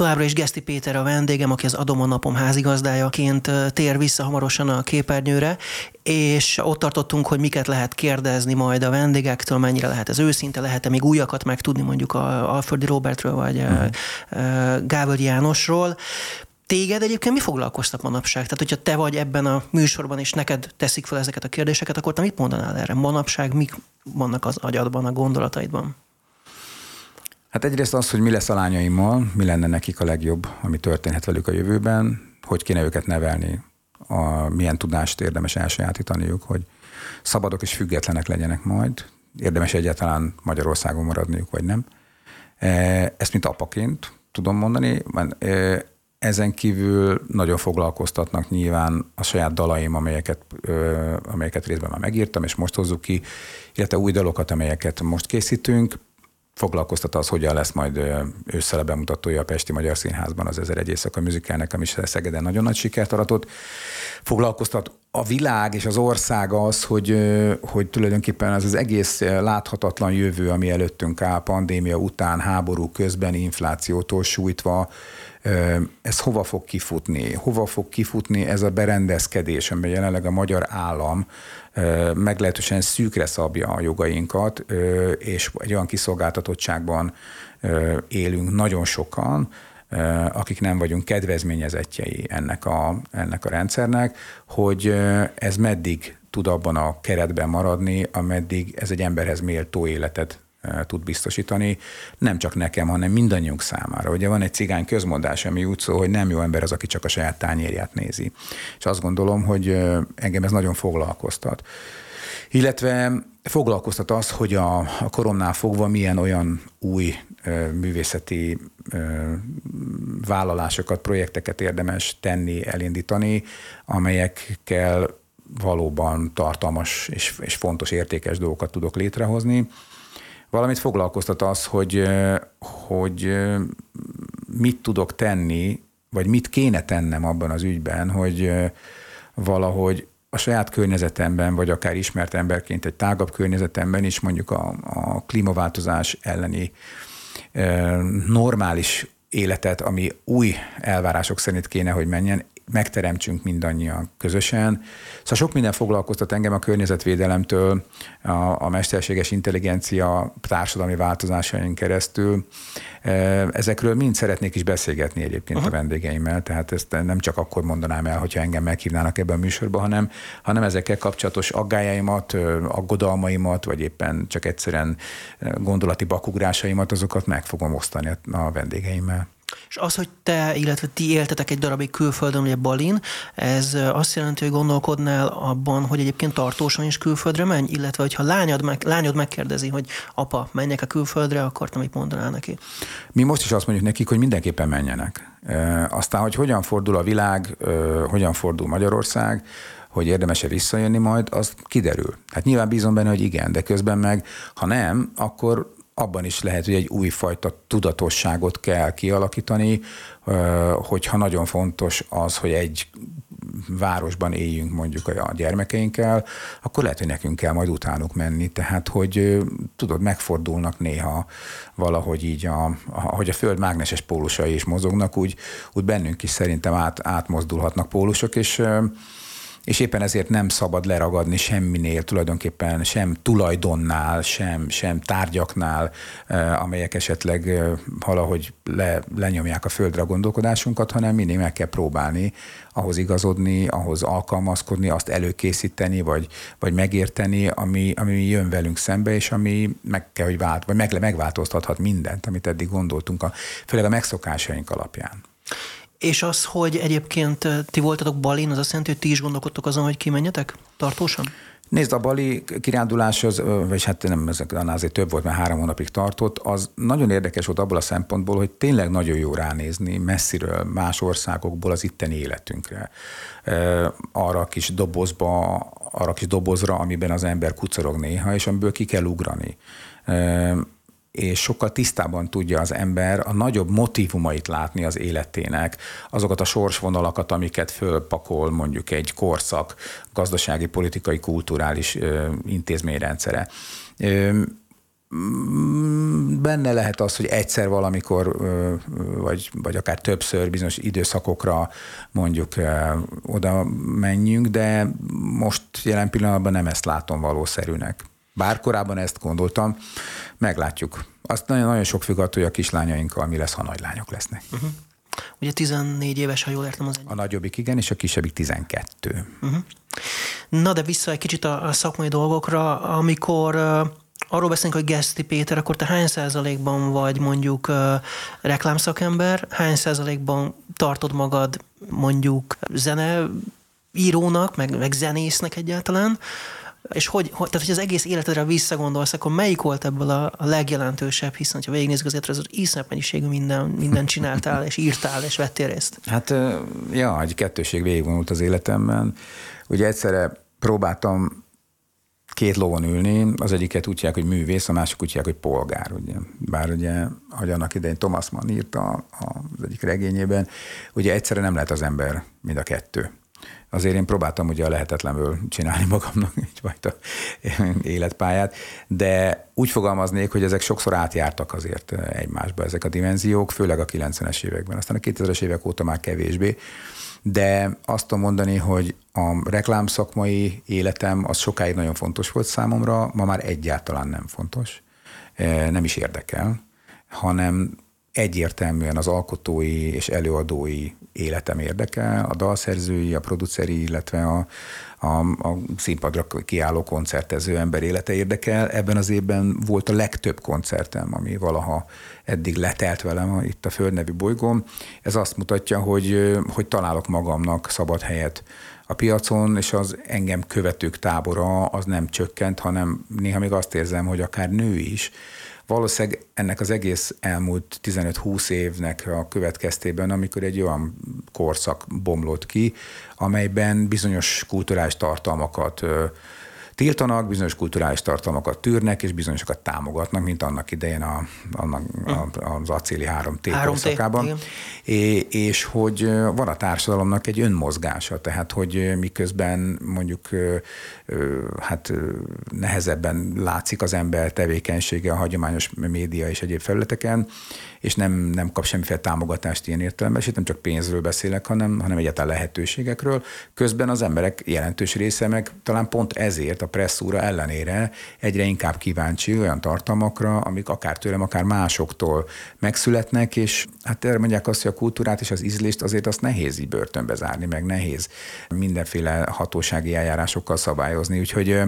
Továbbra is Geszti Péter a vendégem, aki az Adom a napom házigazdájaként tér vissza hamarosan a képernyőre, és ott tartottunk, hogy miket lehet kérdezni majd a vendégektől, mennyire lehet ez őszinte, lehet-e még újakat megtudni mondjuk a Alföldi Robertről, vagy uh-huh. Gábor Jánosról. Téged egyébként mi foglalkoztat manapság? Tehát, hogyha te vagy ebben a műsorban, és neked teszik fel ezeket a kérdéseket, akkor te mit mondanál erre? Manapság mik vannak az agyadban, a gondolataidban? Hát egyrészt az, hogy mi lesz a lányaimmal, mi lenne nekik a legjobb, ami történhet velük a jövőben, hogy kéne őket nevelni, a, milyen tudást érdemes elsajátítaniuk, hogy szabadok és függetlenek legyenek majd, érdemes egyáltalán Magyarországon maradniuk, vagy nem. E, ezt mint apaként tudom mondani. E, ezen kívül nagyon foglalkoztatnak nyilván a saját dalaim, amelyeket, amelyeket részben már megírtam, és most hozzuk ki, illetve új dalokat, amelyeket most készítünk foglalkoztat az, hogyan lesz majd ősszel bemutatója a Pesti Magyar Színházban az Ezer egy éjszaka műzikálnek, ami Szegeden nagyon nagy sikert aratott. Foglalkoztat a világ és az ország az, hogy, hogy tulajdonképpen az az egész láthatatlan jövő, ami előttünk áll, pandémia után, háború közben, inflációtól sújtva, ez hova fog kifutni? Hova fog kifutni ez a berendezkedés, amiben jelenleg a magyar állam meglehetősen szűkre szabja a jogainkat, és egy olyan kiszolgáltatottságban élünk nagyon sokan, akik nem vagyunk kedvezményezettjei ennek a, ennek a rendszernek, hogy ez meddig tud abban a keretben maradni, ameddig ez egy emberhez méltó életet tud biztosítani, nem csak nekem, hanem mindannyiunk számára. Ugye van egy cigány közmondás, ami úgy szól, hogy nem jó ember az, aki csak a saját tányérját nézi. És azt gondolom, hogy engem ez nagyon foglalkoztat. Illetve foglalkoztat az, hogy a, a koromnál fogva milyen olyan új ö, művészeti ö, vállalásokat, projekteket érdemes tenni, elindítani, amelyekkel valóban tartalmas és, és fontos, értékes dolgokat tudok létrehozni. Valamit foglalkoztat az, hogy, hogy mit tudok tenni, vagy mit kéne tennem abban az ügyben, hogy valahogy a saját környezetemben, vagy akár ismert emberként egy tágabb környezetemben is mondjuk a, a klímaváltozás elleni normális életet, ami új elvárások szerint kéne, hogy menjen, megteremtsünk mindannyian közösen. Szóval sok minden foglalkoztat engem a környezetvédelemtől, a, a mesterséges intelligencia társadalmi változásain keresztül. E, ezekről mind szeretnék is beszélgetni egyébként Aha. a vendégeimmel, tehát ezt nem csak akkor mondanám el, hogyha engem meghívnának ebben a műsorba, hanem, hanem ezekkel kapcsolatos aggájaimat, aggodalmaimat, vagy éppen csak egyszerűen gondolati bakugrásaimat, azokat meg fogom osztani a vendégeimmel. És az, hogy te, illetve ti éltetek egy darabig külföldön, ugye Balin, ez azt jelenti, hogy gondolkodnál abban, hogy egyébként tartósan is külföldre menj, illetve hogyha lányod, meg, lányod megkérdezi, hogy apa, menjek a külföldre, akkor te mit mondanál neki? Mi most is azt mondjuk nekik, hogy mindenképpen menjenek. E, aztán, hogy hogyan fordul a világ, e, hogyan fordul Magyarország, hogy érdemese visszajönni majd, az kiderül. Hát nyilván bízom benne, hogy igen, de közben meg, ha nem, akkor abban is lehet, hogy egy újfajta tudatosságot kell kialakítani, hogyha nagyon fontos az, hogy egy városban éljünk mondjuk a gyermekeinkkel, akkor lehet, hogy nekünk kell majd utánuk menni. Tehát, hogy tudod, megfordulnak néha valahogy így, a, hogy a Föld mágneses pólusai is mozognak, úgy, úgy bennünk is szerintem át, átmozdulhatnak pólusok, és és éppen ezért nem szabad leragadni semminél, tulajdonképpen sem tulajdonnál, sem, sem tárgyaknál, eh, amelyek esetleg eh, valahogy le, lenyomják a földre a gondolkodásunkat, hanem mindig meg kell próbálni ahhoz igazodni, ahhoz alkalmazkodni, azt előkészíteni, vagy, vagy megérteni, ami, ami jön velünk szembe, és ami meg kell, hogy vált, vagy meg, megváltoztathat mindent, amit eddig gondoltunk, a, főleg a megszokásaink alapján. És az, hogy egyébként ti voltatok Balin, az azt jelenti, hogy ti is gondolkodtok azon, hogy kimenjetek tartósan? Nézd, a bali kirándulás, az, vagy hát nem, ezek azért több volt, mert három hónapig tartott, az nagyon érdekes volt abból a szempontból, hogy tényleg nagyon jó ránézni messziről, más országokból az itteni életünkre. Arra a kis dobozba, arra a kis dobozra, amiben az ember kucorog néha, és amiből ki kell ugrani és sokkal tisztában tudja az ember a nagyobb motivumait látni az életének, azokat a sorsvonalakat, amiket fölpakol mondjuk egy korszak gazdasági, politikai, kulturális ö, intézményrendszere. Ö, mm, benne lehet az, hogy egyszer valamikor, vagy, vagy akár többször bizonyos időszakokra mondjuk oda menjünk, de most jelen pillanatban nem ezt látom valószerűnek. Bár korábban ezt gondoltam, meglátjuk. Azt nagyon, nagyon sok függ attól, hogy a kislányainkkal mi lesz, ha nagylányok lesznek. Uh-huh. Ugye 14 éves, ha jól értem az egyik. A nagyobbik igen, és a kisebbik 12. Uh-huh. Na de vissza egy kicsit a, a szakmai dolgokra, amikor uh, arról beszélünk, hogy Geszti Péter, akkor te hány százalékban vagy mondjuk uh, reklámszakember, hány százalékban tartod magad mondjuk zene írónak, meg, meg zenésznek egyáltalán, és hogy, hogy, tehát, hogy az egész életedre visszagondolsz, akkor melyik volt ebből a, a legjelentősebb, hiszen ha végignézzük az életre, az iszonyat mennyiségű minden, minden csináltál, és írtál, és vettél részt. Hát, ja, egy kettőség végigvonult az életemben. Ugye egyszerre próbáltam két lovon ülni, az egyiket úgy hogy művész, a másik úgy hogy polgár. Ugye. Bár ugye, hogy annak idején Thomas Mann írta az egyik regényében, ugye egyszerre nem lehet az ember mind a kettő azért én próbáltam ugye a lehetetlenből csinálni magamnak [laughs] egyfajta életpályát, de úgy fogalmaznék, hogy ezek sokszor átjártak azért egymásba ezek a dimenziók, főleg a 90-es években. Aztán a 2000-es évek óta már kevésbé, de azt tudom mondani, hogy a reklámszakmai életem az sokáig nagyon fontos volt számomra, ma már egyáltalán nem fontos, e, nem is érdekel, hanem egyértelműen az alkotói és előadói életem érdekel, a dalszerzői, a produceri, illetve a, a, a színpadra kiálló koncertező ember élete érdekel. Ebben az évben volt a legtöbb koncertem, ami valaha eddig letelt velem itt a Földnevű bolygón. Ez azt mutatja, hogy, hogy találok magamnak szabad helyet a piacon, és az engem követők tábora az nem csökkent, hanem néha még azt érzem, hogy akár nő is valószínűleg ennek az egész elmúlt 15-20 évnek a következtében, amikor egy olyan korszak bomlott ki, amelyben bizonyos kulturális tartalmakat tiltanak, bizonyos kulturális tartalmakat tűrnek, és bizonyosokat támogatnak, mint annak idején a, annak, a, az acéli 3T korszakában. És hogy van a társadalomnak egy önmozgása, tehát hogy miközben mondjuk hát nehezebben látszik az ember tevékenysége a hagyományos média és egyéb felületeken, és nem, nem kap semmiféle támogatást ilyen értelemben, és itt nem csak pénzről beszélek, hanem, hanem egyáltalán lehetőségekről. Közben az emberek jelentős része meg talán pont ezért a presszúra ellenére egyre inkább kíváncsi olyan tartalmakra, amik akár tőlem, akár másoktól megszületnek, és hát erre mondják azt, hogy a kultúrát és az ízlést azért azt nehéz így börtönbe zárni, meg nehéz mindenféle hatósági eljárásokkal szabályozni, úgyhogy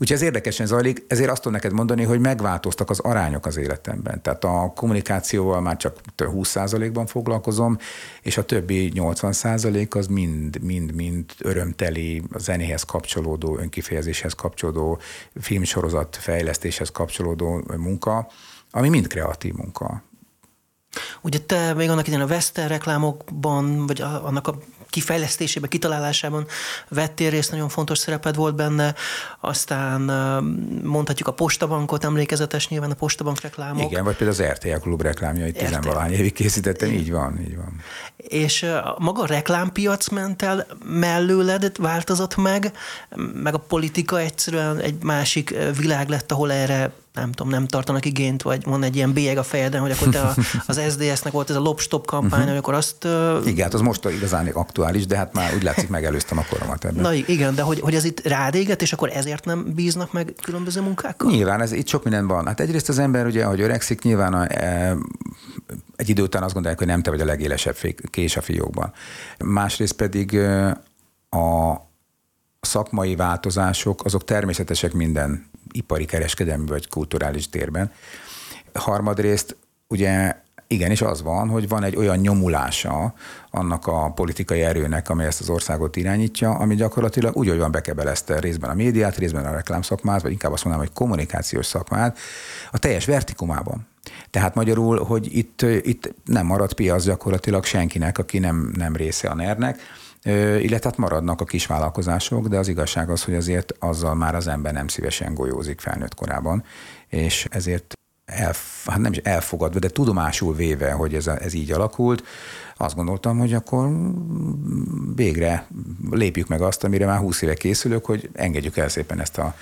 Úgyhogy ez érdekesen zajlik, ezért azt tudom neked mondani, hogy megváltoztak az arányok az életemben. Tehát a kommunikációval már csak 20%-ban foglalkozom, és a többi 80% az mind, mind, mind örömteli, a zenéhez kapcsolódó, önkifejezéshez kapcsolódó, filmsorozat fejlesztéshez kapcsolódó munka, ami mind kreatív munka. Ugye te még annak idején a Western reklámokban, vagy annak a kifejlesztésében, kitalálásában vettél részt, nagyon fontos szereped volt benne, aztán mondhatjuk a postabankot, emlékezetes nyilván a postabank reklámok. Igen, vagy például az RTL klub reklámjait tizenvalahány évig készítettem, így van, így van. És maga a reklámpiac ment el mellőled, változott meg, meg a politika egyszerűen egy másik világ lett, ahol erre nem tudom, nem tartanak igényt, vagy van egy ilyen bélyeg a fejeden, hogy akkor te a, [laughs] az SDS-nek volt ez a lopstop kampány, uh-huh. amikor azt... Uh... Igen, hát az most igazán aktuális, de hát már úgy látszik megelőztem a koromat ebben. Na igen, de hogy, hogy ez itt rád éget, és akkor ezért nem bíznak meg különböző munkákkal? Nyilván, ez itt sok minden van. Hát egyrészt az ember ugye, ahogy öregszik, nyilván a, e, egy idő után azt gondolják, hogy nem te vagy a legélesebb kés a fiókban. Másrészt pedig a szakmai változások, azok természetesek minden ipari, kereskedelmi vagy kulturális térben. Harmadrészt ugye igenis az van, hogy van egy olyan nyomulása annak a politikai erőnek, amely ezt az országot irányítja, ami gyakorlatilag úgy, hogy van bekebelezte részben a médiát, részben a reklámszakmát, vagy inkább azt mondanám, hogy kommunikációs szakmát, a teljes vertikumában. Tehát magyarul, hogy itt, itt nem marad piac gyakorlatilag senkinek, aki nem, nem része a NER-nek, illetve hát maradnak a kisvállalkozások, de az igazság az, hogy azért azzal már az ember nem szívesen golyózik felnőtt korában, és ezért elf, hát nem is elfogadva, de tudomásul véve, hogy ez, ez így alakult, azt gondoltam, hogy akkor végre lépjük meg azt, amire már 20 éve készülök, hogy engedjük el szépen ezt a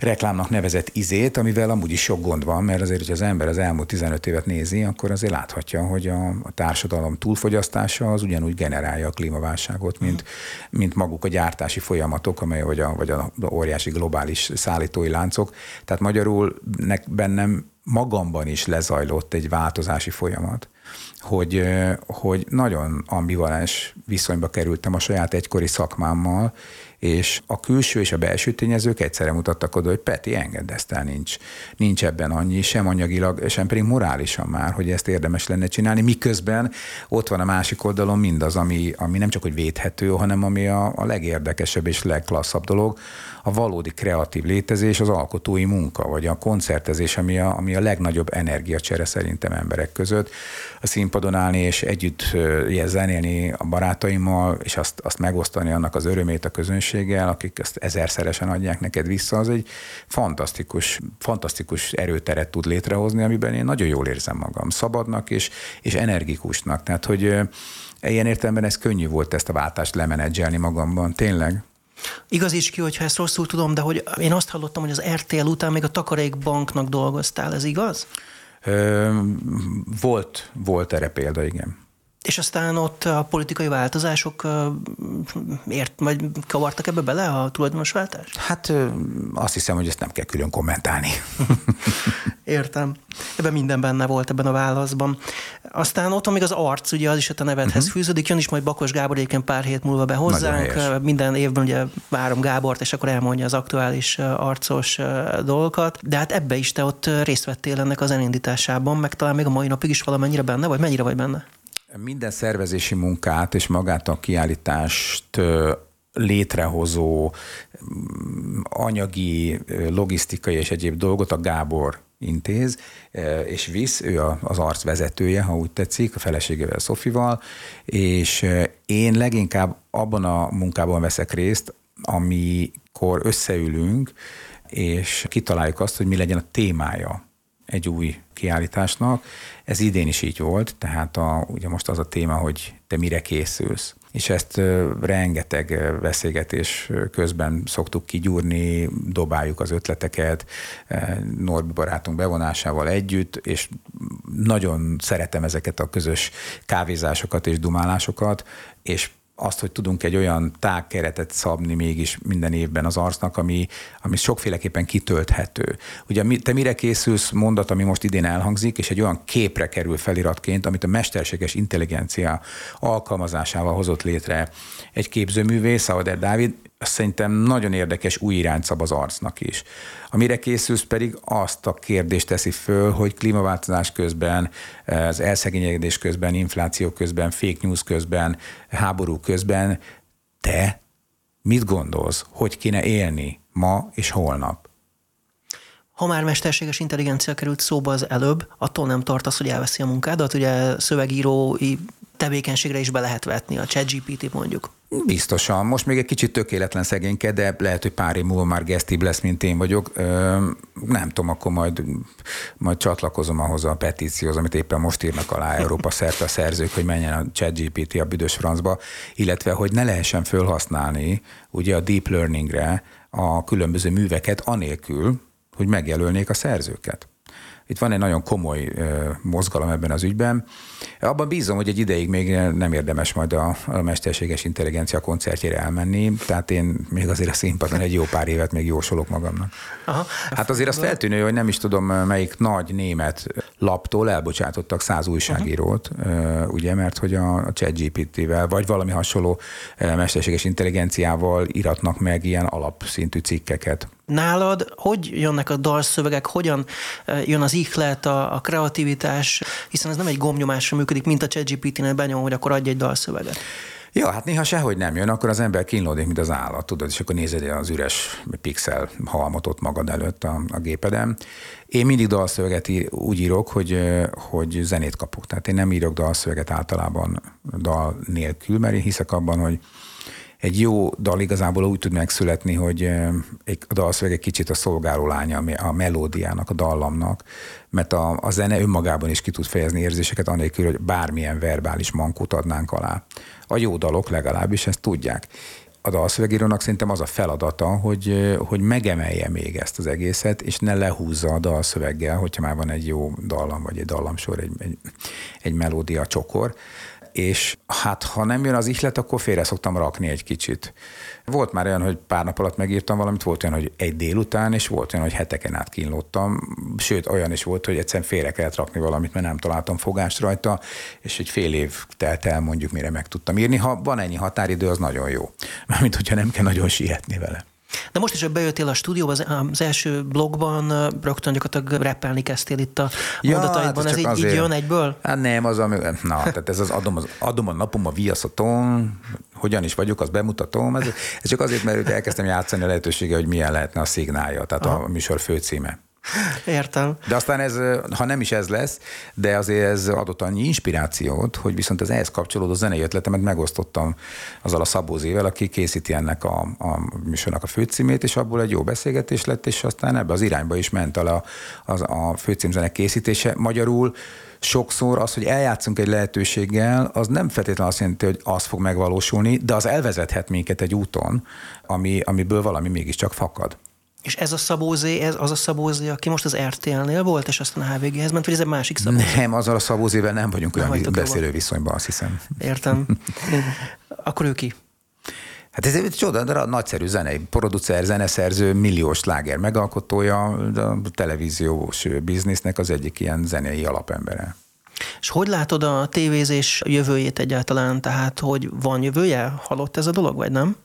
reklámnak nevezett izét, amivel amúgy is sok gond van, mert azért, hogy az ember az elmúlt 15 évet nézi, akkor azért láthatja, hogy a, a társadalom túlfogyasztása az ugyanúgy generálja a klímaválságot, mint, mint maguk a gyártási folyamatok, amely vagy a, vagy a óriási globális szállítói láncok. Tehát magyarul nek, bennem magamban is lezajlott egy változási folyamat hogy, hogy nagyon ambivalens viszonyba kerültem a saját egykori szakmámmal, és a külső és a belső tényezők egyszerre mutattak oda, hogy Peti, engedd ezt el, nincs, nincs ebben annyi, sem anyagilag, sem pedig morálisan már, hogy ezt érdemes lenne csinálni, miközben ott van a másik oldalon mindaz, ami, ami nem csak hogy védhető, hanem ami a, a legérdekesebb és legklasszabb dolog, a valódi kreatív létezés, az alkotói munka, vagy a koncertezés, ami a, ami a legnagyobb energiacsere szerintem emberek között. A színpadon állni és együtt zenélni a barátaimmal, és azt, azt megosztani annak az örömét a közönséggel, akik ezt ezerszeresen adják neked vissza, az egy fantasztikus, fantasztikus erőteret tud létrehozni, amiben én nagyon jól érzem magam, szabadnak és, és energikusnak. Tehát, hogy ilyen értelemben ez könnyű volt ezt a váltást lemenedzselni magamban, tényleg. Igaz is ki, hogyha ezt rosszul tudom, de hogy én azt hallottam, hogy az RTL után még a Takarékbanknak dolgoztál, ez igaz? Ö, volt, volt erre példa, igen. És aztán ott a politikai változások ért, vagy kavartak ebbe bele a tulajdonosváltás? Hát azt hiszem, hogy ezt nem kell külön kommentálni. [laughs] Értem. Ebben minden benne volt ebben a válaszban. Aztán ott van még az arc, ugye az is a te nevedhez uh-huh. fűződik, jön is majd Bakos Gábor egyébként pár hét múlva be hozzánk. Minden évben ugye várom Gábort, és akkor elmondja az aktuális arcos dolgokat. De hát ebbe is te ott részt vettél ennek az elindításában, meg talán még a mai napig is valamennyire benne vagy? Mennyire vagy benne? Minden szervezési munkát és magát a kiállítást létrehozó mm, anyagi, logisztikai és egyéb dolgot a Gábor intéz, és visz, ő az arc vezetője, ha úgy tetszik, a feleségével, Szofival, és én leginkább abban a munkában veszek részt, amikor összeülünk, és kitaláljuk azt, hogy mi legyen a témája egy új kiállításnak. Ez idén is így volt, tehát a, ugye most az a téma, hogy te mire készülsz. És ezt rengeteg beszélgetés közben szoktuk kigyúrni, dobáljuk az ötleteket Norbi barátunk bevonásával együtt, és nagyon szeretem ezeket a közös kávézásokat és dumálásokat, és azt, hogy tudunk egy olyan tágkeretet szabni mégis minden évben az arcnak, ami, ami sokféleképpen kitölthető. Ugye te mire készülsz mondat, ami most idén elhangzik, és egy olyan képre kerül feliratként, amit a mesterséges intelligencia alkalmazásával hozott létre egy képzőművész, Sauder Dávid, szerintem nagyon érdekes új irányt szab az arcnak is. Amire készülsz pedig azt a kérdést teszi föl, hogy klímaváltozás közben, az elszegényedés közben, infláció közben, fake news közben, háború közben te mit gondolsz, hogy kéne élni ma és holnap? Ha már mesterséges intelligencia került szóba az előbb, attól nem tartasz, hogy elveszi a munkádat. Ugye szövegírói tevékenységre is be lehet vetni, a ChatGPT mondjuk. Biztosan. Most még egy kicsit tökéletlen szegényke, de lehet, hogy pár év múlva már gesztibb lesz, mint én vagyok. Nem tudom, akkor majd, majd csatlakozom ahhoz a petícióhoz, amit éppen most írnak alá Európa szerte a szerzők, hogy menjen a ChatGPT a büdös francba, illetve hogy ne lehessen felhasználni ugye a deep learningre a különböző műveket anélkül, hogy megjelölnék a szerzőket. Itt van egy nagyon komoly mozgalom ebben az ügyben. Abban bízom, hogy egy ideig még nem érdemes majd a, a mesterséges intelligencia koncertjére elmenni, tehát én még azért a színpadon egy jó pár évet még jósolok magamnak. Aha. Hát azért az feltűnő, hogy nem is tudom melyik nagy német laptól elbocsátottak száz újságírót, uh-huh. ugye, mert hogy a ChatGPT-vel, vagy valami hasonló mesterséges intelligenciával iratnak meg ilyen alapszintű cikkeket. Nálad hogy jönnek a dalszövegek, hogyan jön az ihlet, a, a kreativitás, hiszen ez nem egy gomnyomásra működik, mint a ChatGPT-nél benyom, hogy akkor adj egy dalszöveget. Ja, hát néha sehogy nem jön, akkor az ember kínlódik, mint az állat, tudod, és akkor nézed az üres pixel halmot ott magad előtt a, a gépeden. Én mindig dalszöveget úgy írok, hogy, hogy zenét kapok. Tehát én nem írok dalszöveget általában dal nélkül, mert én hiszek abban, hogy egy jó dal igazából úgy tud megszületni, hogy a dalszöveg egy kicsit a szolgáló lánya a melódiának, a dallamnak, mert a, a zene önmagában is ki tud fejezni érzéseket, anélkül, hogy bármilyen verbális mankót adnánk alá. A jó dalok legalábbis ezt tudják. a dalszövegírónak szerintem az a feladata, hogy, hogy megemelje még ezt az egészet, és ne lehúzza a dalszöveggel, hogyha már van egy jó dallam, vagy egy dallamsor, egy, egy, egy melódia csokor, és hát ha nem jön az ihlet, akkor félre szoktam rakni egy kicsit. Volt már olyan, hogy pár nap alatt megírtam valamit, volt olyan, hogy egy délután, és volt olyan, hogy heteken át kínlottam. Sőt, olyan is volt, hogy egyszerűen félre kellett rakni valamit, mert nem találtam fogást rajta, és egy fél év telt el mondjuk, mire meg tudtam írni. Ha van ennyi határidő, az nagyon jó. Mármint, hogyha nem kell nagyon sietni vele. De most is, hogy bejöttél a stúdióba, az, az első blogban rögtön gyakorlatilag rappelni kezdtél itt a ja, mondataidban. Hát ez, ez így, azért, így jön egyből? Hát nem, az, ami, na, tehát ez az adom, az, adom a napom, a viaszatom, hogyan is vagyok, azt bemutatom. Ez, ez csak azért, mert elkezdtem játszani a lehetősége, hogy milyen lehetne a szignálja, tehát Aha. a műsor főcíme. Értem. De aztán ez, ha nem is ez lesz, de azért ez adott annyi inspirációt, hogy viszont az ehhez kapcsolódó zenei ötletemet megosztottam azzal a Szabózével, aki készíti ennek a, a műsornak a főcímét, és abból egy jó beszélgetés lett, és aztán ebbe az irányba is ment el a, a, a főcímzenek készítése. Magyarul sokszor az, hogy eljátszunk egy lehetőséggel, az nem feltétlenül azt jelenti, hogy az fog megvalósulni, de az elvezethet minket egy úton, ami, amiből valami mégiscsak fakad. És ez a Szabózé, ez az a Szabózé, aki most az RTL-nél volt, és aztán a HVG-hez ment, vagy ez egy másik Szabózé? Nem, azzal a Szabózével nem vagyunk nem olyan beszélő viszonyban, azt hiszem. Értem. [laughs] Akkor ő ki? Hát ez egy csoda, de nagyszerű zenei producer, zeneszerző, milliós láger megalkotója, a televíziós biznisznek az egyik ilyen zenei alapembere. És hogy látod a tévézés jövőjét egyáltalán? Tehát, hogy van jövője? Halott ez a dolog, vagy nem?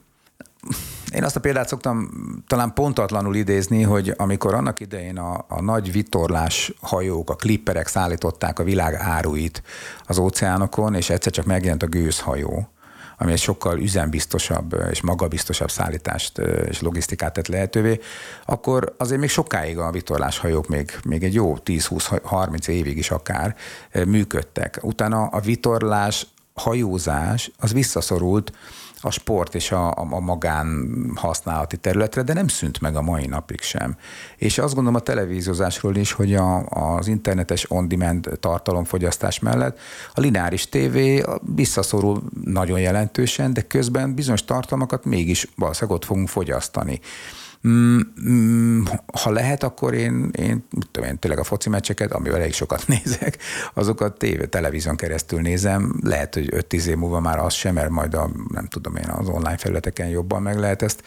[laughs] Én azt a példát szoktam talán pontatlanul idézni, hogy amikor annak idején a, a nagy vitorlás hajók, a klipperek szállították a világ áruit az óceánokon, és egyszer csak megjelent a gőzhajó, ami egy sokkal üzembiztosabb és magabiztosabb szállítást és logisztikát tett lehetővé, akkor azért még sokáig a vitorláshajók még, még egy jó 10-20-30 évig is akár működtek. Utána a vitorlás hajózás az visszaszorult a sport és a, a, a magán használati területre, de nem szűnt meg a mai napig sem. És azt gondolom a televíziózásról is, hogy a, az internetes on-demand tartalomfogyasztás mellett a lineáris tévé visszaszorul nagyon jelentősen, de közben bizonyos tartalmakat mégis valószínűleg ott fogunk fogyasztani. Mm, mm, ha lehet, akkor én, én, tudom én, tényleg a foci meccseket, amivel elég sokat [laughs] nézek, azokat tévé, televízión keresztül nézem. Lehet, hogy 5-10 év múlva már az sem, mert majd a, nem tudom én, az online felületeken jobban meg lehet ezt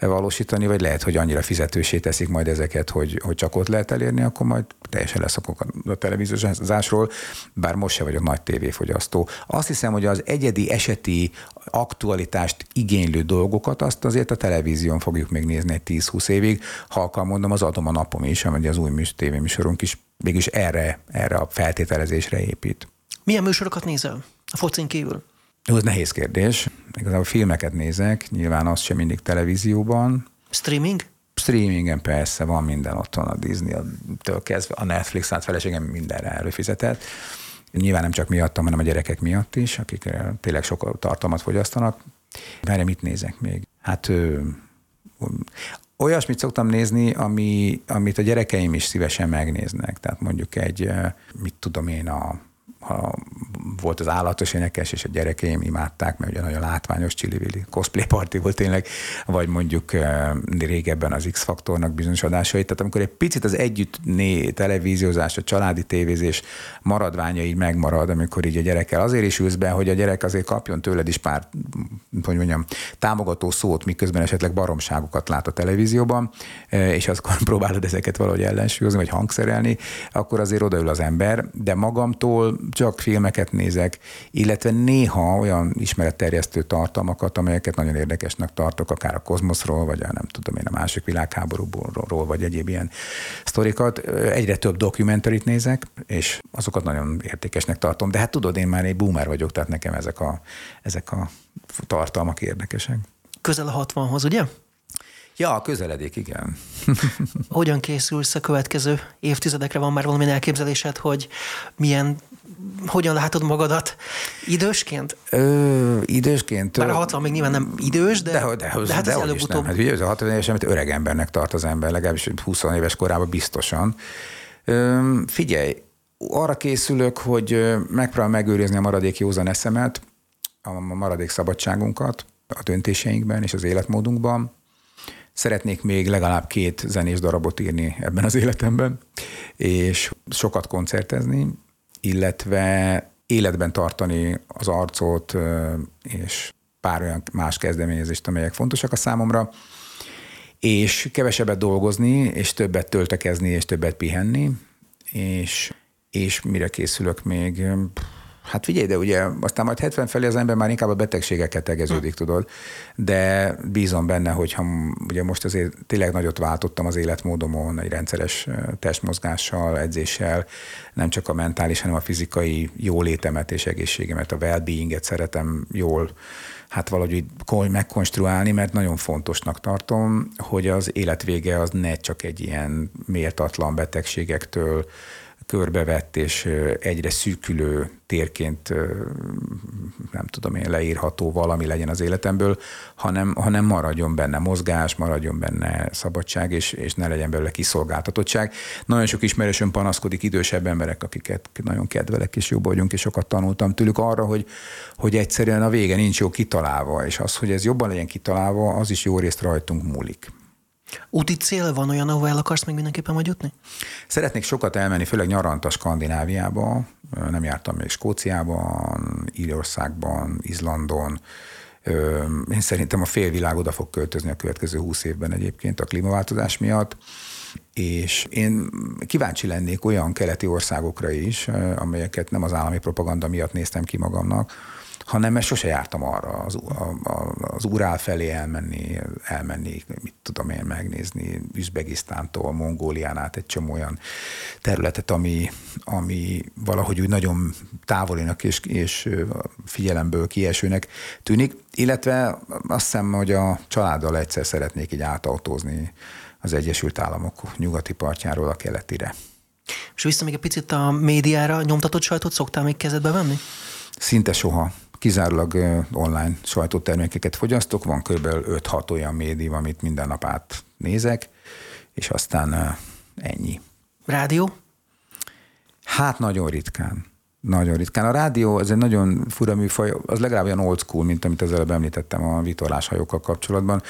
valósítani, vagy lehet, hogy annyira fizetősé teszik majd ezeket, hogy, hogy csak ott lehet elérni, akkor majd teljesen leszokok a televíziózásról, bár most se vagyok nagy tévéfogyasztó. Azt hiszem, hogy az egyedi eseti aktualitást igénylő dolgokat, azt azért a televízión fogjuk még nézni egy 10-20 évig. Halkan mondom, az adom a napom is, amely az új műs, tévéműsorunk is mégis erre, erre a feltételezésre épít. Milyen műsorokat nézel a focin kívül? Ez nehéz kérdés. Igazából filmeket nézek, nyilván az sem mindig televízióban. Streaming? Streamingen persze, van minden otthon, a Disney-től kezdve, a Netflix, hát feleségem mindenre előfizetett. Nyilván nem csak miattam, hanem a gyerekek miatt is, akik tényleg sok tartalmat fogyasztanak. Várj, mit nézek még? Hát olyasmit szoktam nézni, ami, amit a gyerekeim is szívesen megnéznek. Tehát mondjuk egy, mit tudom én, a ha volt az állatos énekes, és a gyerekeim imádták, mert ugye nagyon látványos csili cosplay party volt tényleg, vagy mondjuk régebben az X-faktornak bizonyos adásait. Tehát amikor egy picit az együtt né, televíziózás, a családi tévézés maradványa így megmarad, amikor így a gyerekkel azért is ülsz be, hogy a gyerek azért kapjon tőled is pár, hogy mondjam, támogató szót, miközben esetleg baromságokat lát a televízióban, és akkor [laughs] próbálod ezeket valahogy ellensúlyozni, vagy hangszerelni, akkor azért odaül az ember, de magamtól csak filmeket nézek, illetve néha olyan ismeretterjesztő tartalmakat, amelyeket nagyon érdekesnek tartok, akár a kozmoszról, vagy a nem tudom én a másik világháborúból, vagy egyéb ilyen sztorikat. Egyre több dokumenterit nézek, és azokat nagyon értékesnek tartom. De hát tudod, én már egy boomer vagyok, tehát nekem ezek a, ezek a tartalmak érdekesek. Közel a 60-hoz, ugye? Ja, közeledik, igen. [laughs] Hogyan készülsz a következő évtizedekre? Van már valami elképzelésed, hogy milyen hogyan látod magadat idősként? Ö, idősként? Bár a 60 még nyilván nem idős, de, de, de, de hát de ez előbb-utóbb. Hát ugye az a 60 éves, amit öreg embernek tart az ember, legalábbis 20 éves korában biztosan. Ö, figyelj, arra készülök, hogy megpróbálom megőrizni a maradék józan eszemet, a maradék szabadságunkat, a döntéseinkben és az életmódunkban. Szeretnék még legalább két zenés darabot írni ebben az életemben, és sokat koncertezni, illetve életben tartani az arcot, és pár olyan más kezdeményezést, amelyek fontosak a számomra, és kevesebbet dolgozni, és többet töltekezni, és többet pihenni, és, és mire készülök még, Hát figyelj, de ugye aztán majd 70 felé az ember már inkább a betegségeket tegeződik, hm. tudod, de bízom benne, hogy ha ugye most azért tényleg nagyot váltottam az életmódomon, egy rendszeres testmozgással, edzéssel, nem csak a mentális, hanem a fizikai jólétemet és egészségemet, a well-beinget szeretem jól hát valahogy megkonstruálni, mert nagyon fontosnak tartom, hogy az életvége az ne csak egy ilyen méltatlan betegségektől, körbevett és egyre szűkülő térként nem tudom én leírható valami legyen az életemből, hanem, hanem maradjon benne mozgás, maradjon benne szabadság, és, és ne legyen belőle kiszolgáltatottság. Nagyon sok ismerősöm panaszkodik, idősebb emberek, akiket nagyon kedvelek, és jobb vagyunk, és sokat tanultam tőlük arra, hogy, hogy egyszerűen a vége nincs jó kitalálva, és az, hogy ez jobban legyen kitalálva, az is jó részt rajtunk múlik. Úti cél van olyan, ahol el akarsz még mindenképpen majd jutni? Szeretnék sokat elmenni, főleg nyaranta Skandináviába. Nem jártam még Skóciában, Írországban, Izlandon. Én szerintem a félvilág oda fog költözni a következő húsz évben egyébként a klímaváltozás miatt és én kíváncsi lennék olyan keleti országokra is, amelyeket nem az állami propaganda miatt néztem ki magamnak, hanem mert sose jártam arra az, a, a, az Urál felé elmenni, elmenni, mit tudom én megnézni, Üzbegisztántól, Mongólián át egy csomó olyan területet, ami, ami valahogy úgy nagyon távolinak és, és figyelemből kiesőnek tűnik, illetve azt hiszem, hogy a családdal egyszer szeretnék így átautózni az Egyesült Államok nyugati partjáról a keletire. És vissza még egy picit a médiára, nyomtatott sajtot szoktál még kezedbe venni? Szinte soha kizárólag online sajtótermékeket fogyasztok, van kb. 5-6 olyan médium, amit minden nap átnézek, és aztán ennyi. Rádió? Hát nagyon ritkán. Nagyon ritkán. A rádió, ez egy nagyon fura műfaj, az legalább olyan old school, mint amit az előbb említettem a vitorláshajókkal kapcsolatban.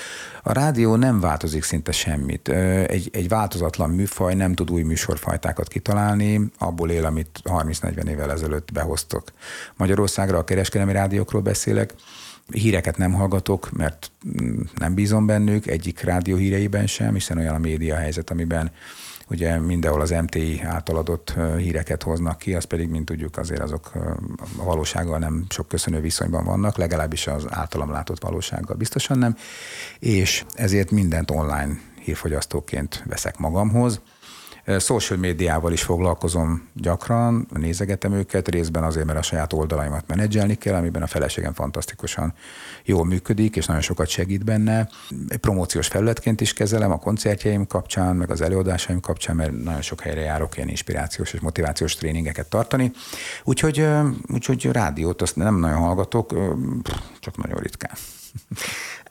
A rádió nem változik szinte semmit. Egy, egy változatlan műfaj nem tud új műsorfajtákat kitalálni, abból él, amit 30-40 évvel ezelőtt behoztok. Magyarországra a kereskedelmi rádiókról beszélek, híreket nem hallgatok, mert nem bízom bennük, egyik rádió híreiben sem, hiszen olyan a média helyzet, amiben ugye mindenhol az MTI által adott híreket hoznak ki, az pedig, mint tudjuk, azért azok a valósággal nem sok köszönő viszonyban vannak, legalábbis az általam látott valósággal biztosan nem, és ezért mindent online hírfogyasztóként veszek magamhoz. Social médiával is foglalkozom gyakran, nézegetem őket, részben azért, mert a saját oldalaimat menedzselni kell, amiben a feleségem fantasztikusan jól működik, és nagyon sokat segít benne. Egy promóciós felületként is kezelem a koncertjeim kapcsán, meg az előadásaim kapcsán, mert nagyon sok helyre járok ilyen inspirációs és motivációs tréningeket tartani. Úgyhogy, úgyhogy rádiót azt nem nagyon hallgatok, csak nagyon ritkán.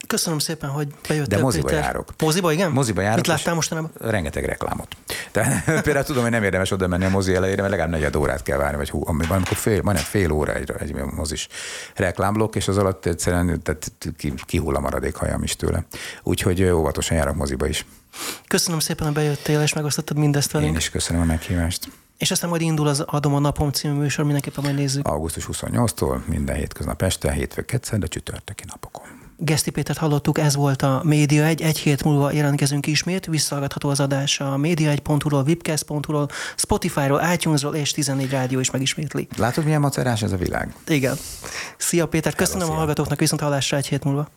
Köszönöm szépen, hogy bejöttél, De moziba Péter. járok. Moziba, igen? Moziba járok. Mit láttál mostanában? Rengeteg reklámot. Tehát [laughs] például tudom, hogy nem érdemes oda menni a mozi elejére, mert legalább negyed órát kell várni, vagy hú, amikor fél, majdnem fél óra egy, egy mozis reklámblokk, és az alatt egyszerűen tehát kihull a maradék hajam is tőle. Úgyhogy óvatosan járok moziba is. Köszönöm szépen, hogy bejöttél, és megosztottad mindezt velünk. Én is köszönöm a meghívást. És aztán majd indul az Adom a napom című műsor, mindenképpen majd nézzük. Augusztus 28-tól minden hétköznap este, hétfő, de csütörtöki napokon. Geszti Pétert hallottuk, ez volt a Média 1. Egy hét múlva jelentkezünk ismét, visszahallgatható az adás a média1.hu-ról, webcast.hu-ról, Spotify-ról, iTunes-ról és 14 rádió is megismétli. Látod, milyen macerás ez a világ? Igen. Szia Péter, köszönöm Hello, a hallgatóknak, viszont hallásra egy hét múlva.